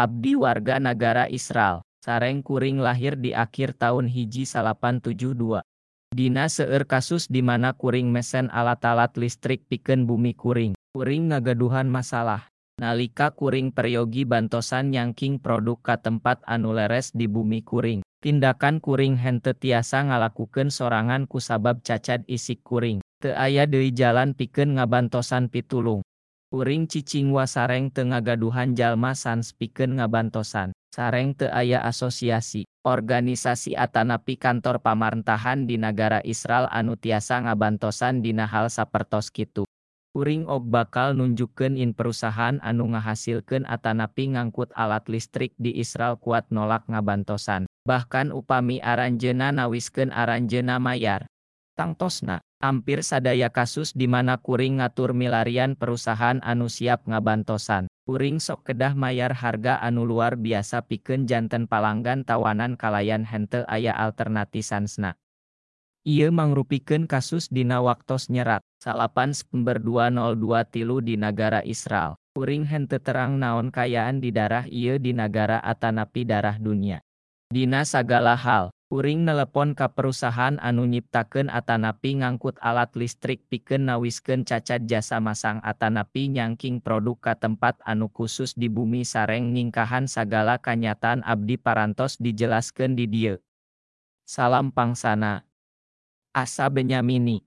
Abdi warga negara Israel. Sareng kuring lahir di akhir tahun hiji 872. Dina seueur kasus di mana kuring mesen alat-alat listrik pikeun bumi kuring. Kuring ngagaduhan masalah. Nalika kuring peryogi bantosan nyangking produk ka tempat anu leres di bumi kuring. Tindakan kuring hente tiasa ngalakukeun sorangan kusabab cacad isik kuring. Teu aya deui jalan pikeun ngabantosan pitulung. Kuring cicing sareng teu ngagaduhan jalma sans pikeun ngabantosan. Sareng teu aya asosiasi, organisasi atanapi kantor pamarentahan di negara Israel anu tiasa ngabantosan dina hal sapertos kitu. Kuring og bakal nunjukkeun in perusahaan anu ngahasilkeun atanapi ngangkut alat listrik di Israel kuat nolak ngabantosan. Bahkan upami aranjeuna nawiskeun aranjeuna mayar. Tangtosna, hampir sadaya kasus di mana kuring ngatur milarian perusahaan anu siap ngabantosan. Kuring sok kedah mayar harga anu luar biasa pikeun janten palanggan tawanan kalayan hente aya alternatisansna. Ieu mangrupikeun kasus dina waktos nyerat. Salapan September 2002 tilu di negara Israel. Kuring hente terang naon kayaan di darah ieu di negara atanapi darah dunia. Dina sagala hal, kuring nelepon ka perusahaan anu nyiptakeun atanapi ngangkut alat listrik pikeun nawiskeun cacat jasa masang atanapi nyangking produk ka tempat anu khusus di bumi sareng ngingkahan sagala kanyataan abdi parantos dijelaskeun di dieu. Salam pangsana. Asa Benyamini